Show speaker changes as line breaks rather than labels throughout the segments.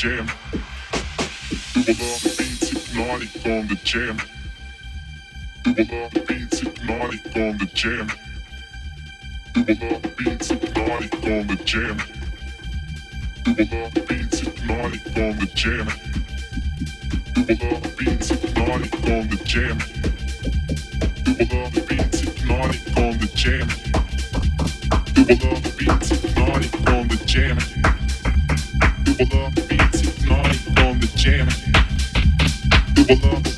jam. Do a lot of beats hypnotic on the jam. Do a lot of beats hypnotic on the jam. Do a lot of beats hypnotic on the jam. Do a lot of beats hypnotic on the jam. Do a lot of beats hypnotic on the jam. Do a lot of beats hypnotic on the jam. Do a lot of beats hypnotic on the jam.
Do a lot Bumble.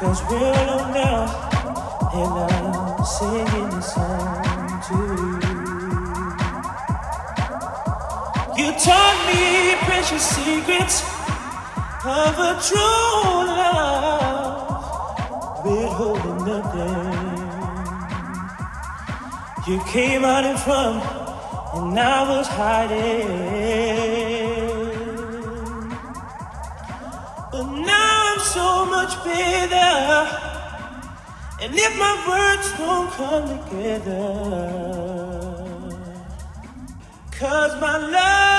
Cause we're alone now, and I'm singing this song to you. You
taught me precious secrets of a true love, withholding nothing. You came out in front, and I was hiding. much bigger. And if my words don't come together, cause my love.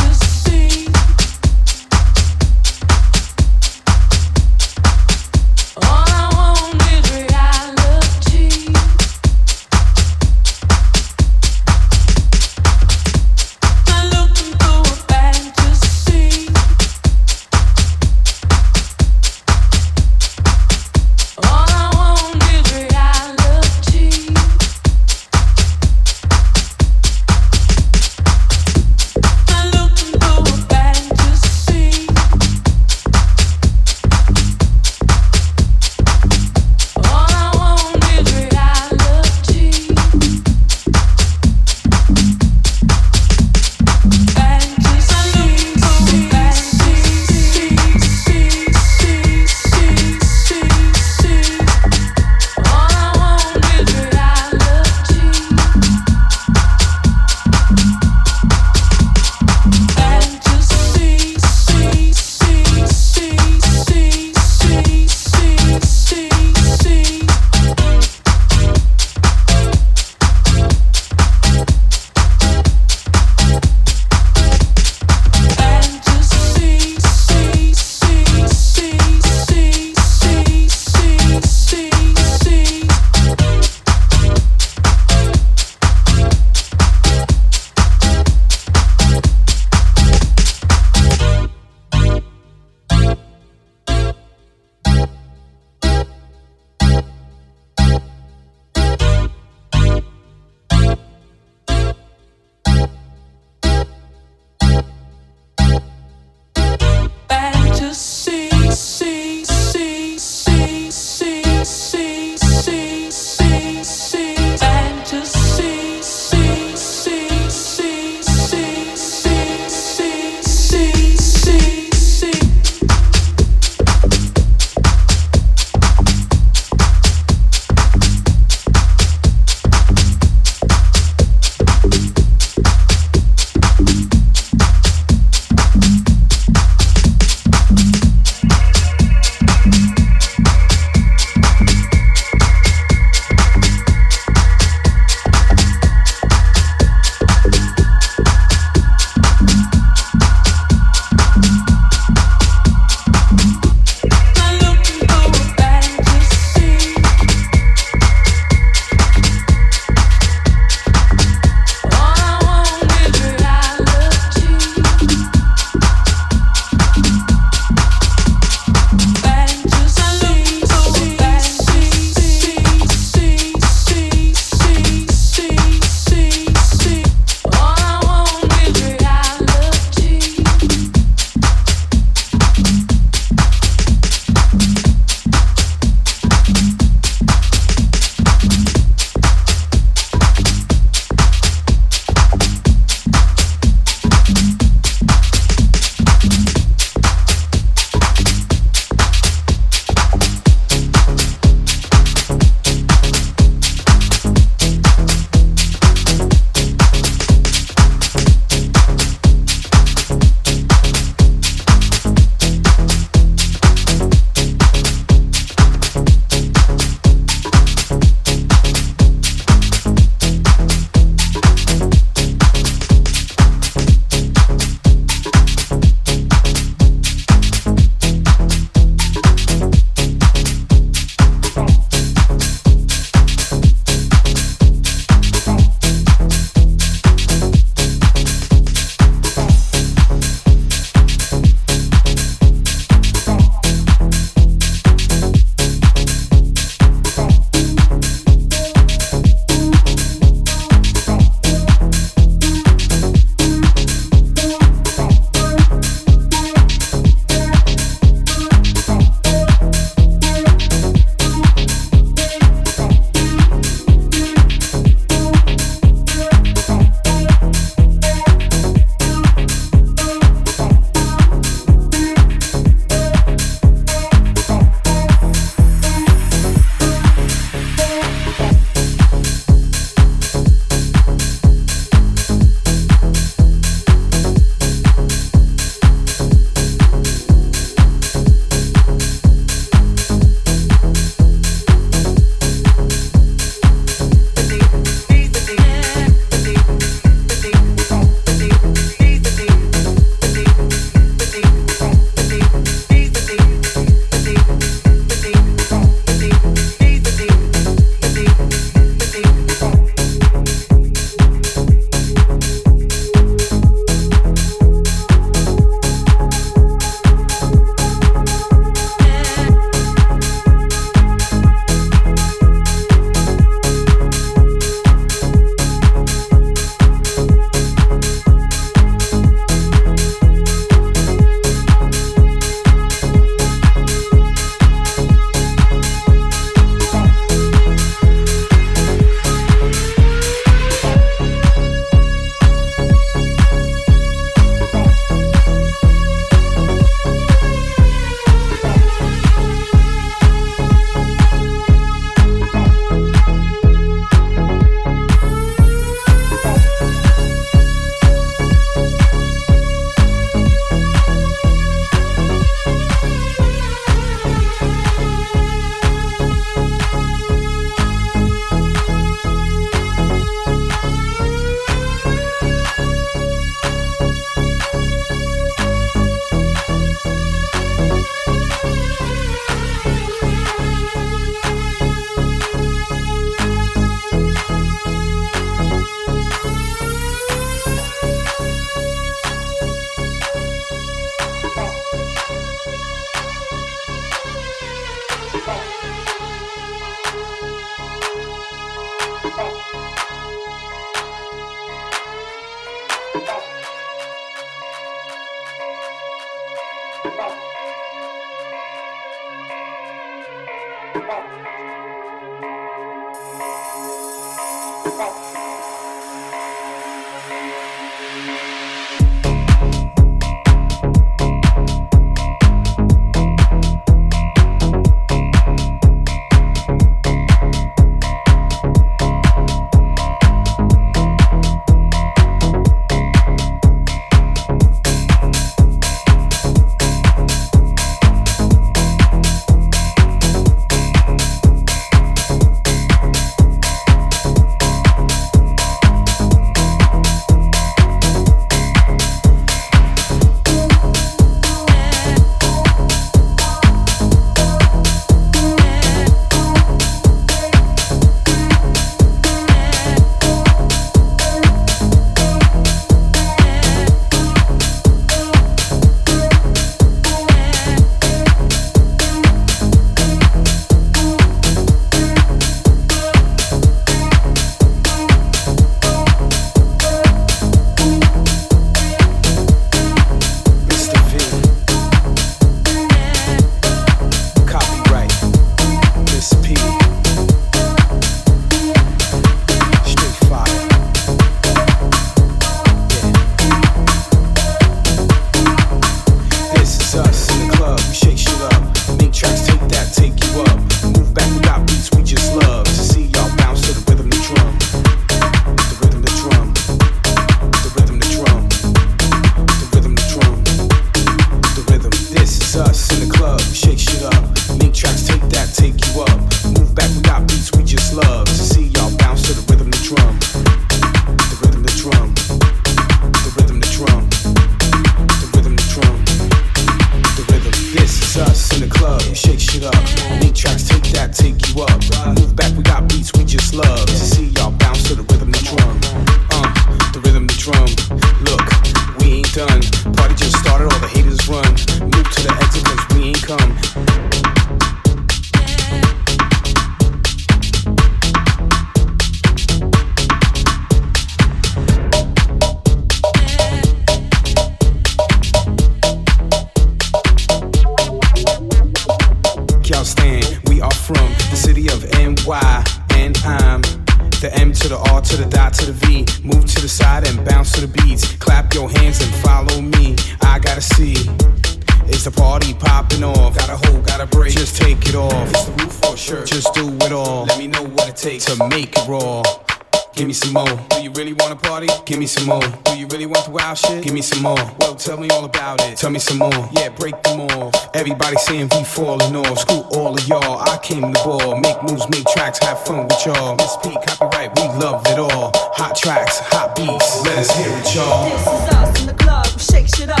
all about it. Tell me some more. Yeah, break them all. Everybody saying we falling off. Screw all of y'all. I came to ball. Make moves, make tracks, have fun with y'all. Miss P, copyright, we love it all. Hot tracks, hot beats. Let us hear it, y'all.
This is us in the club. Shake shit up.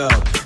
up.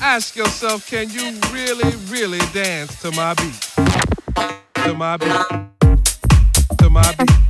Ask yourself, can you really, really dance to my beat? To my beat. To my beat.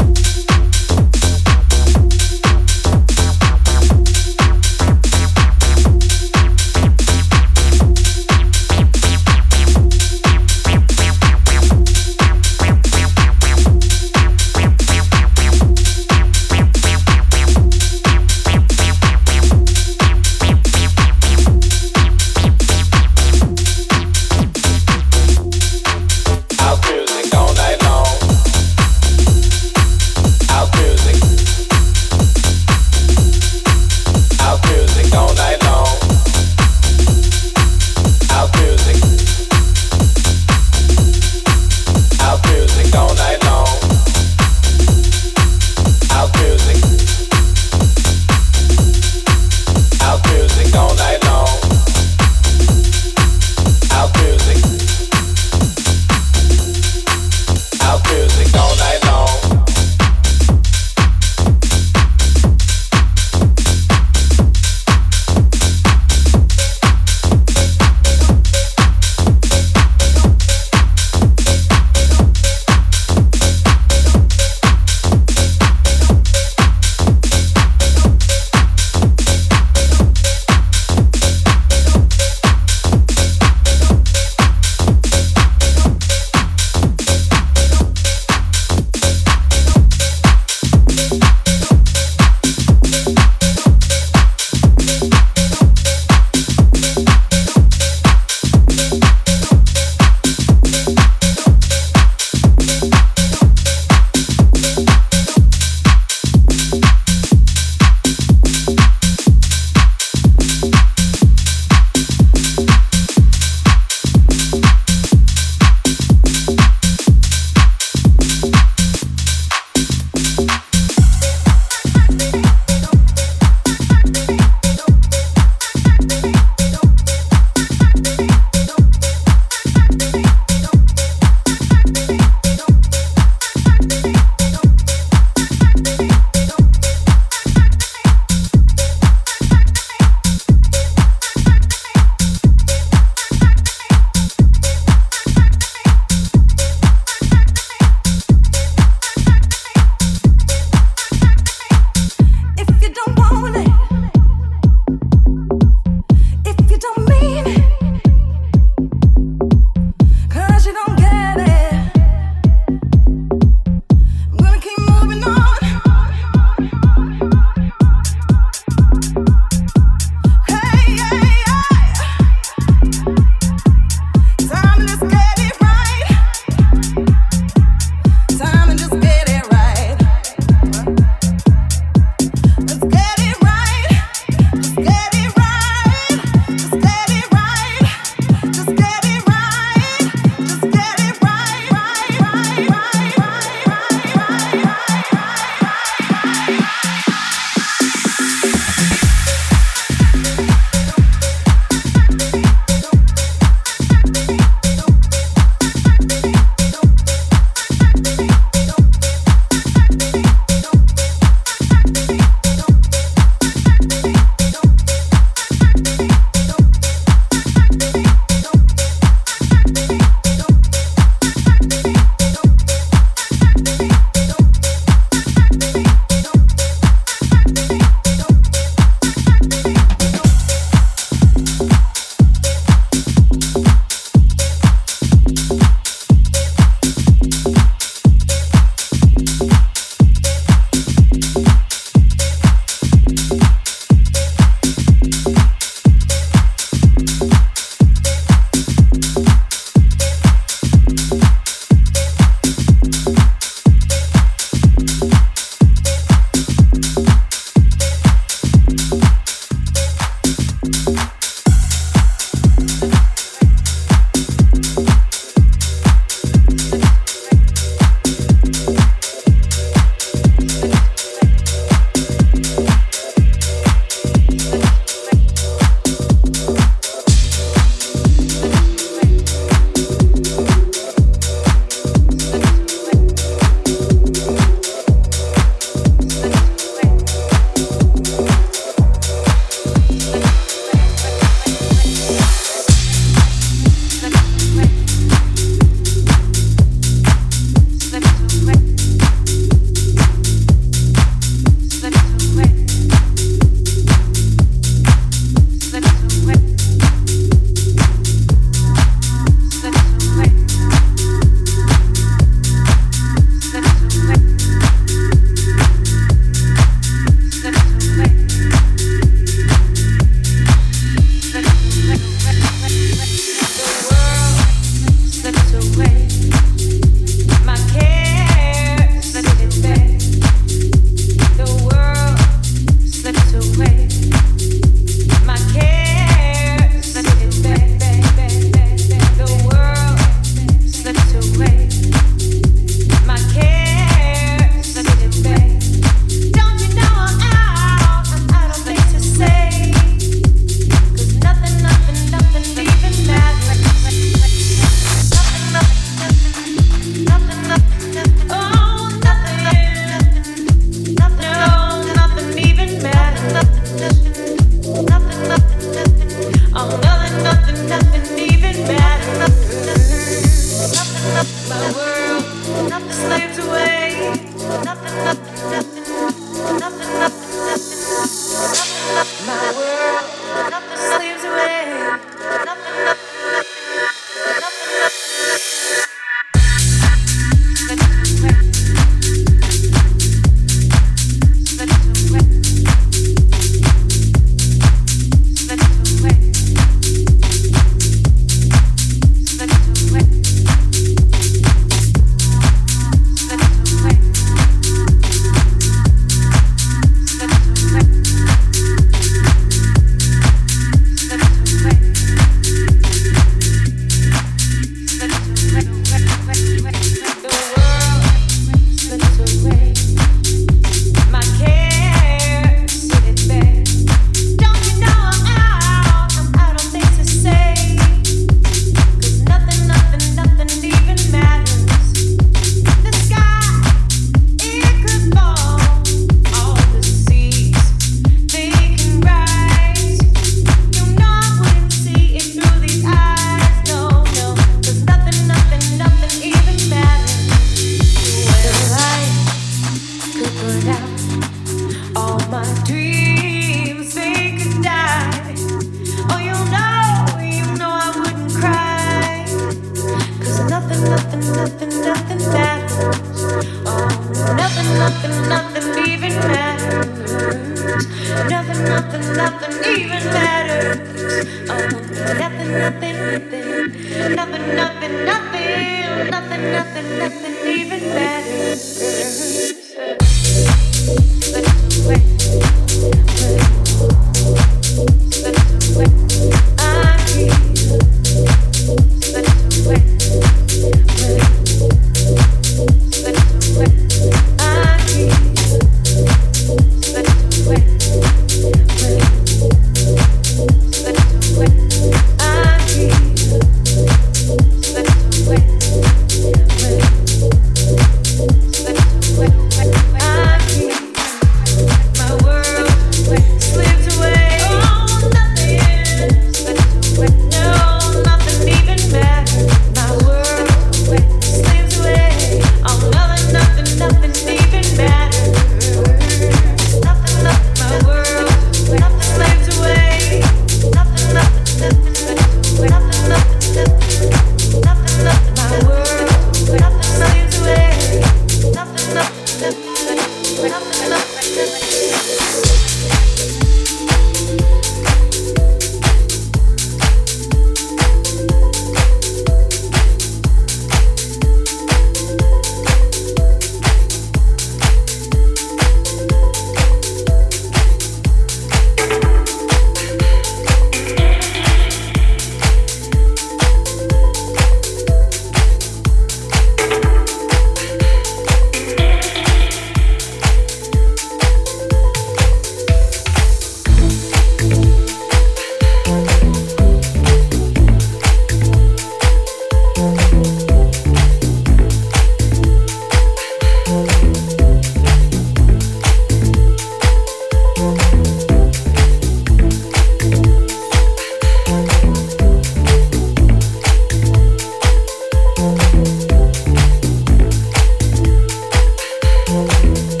They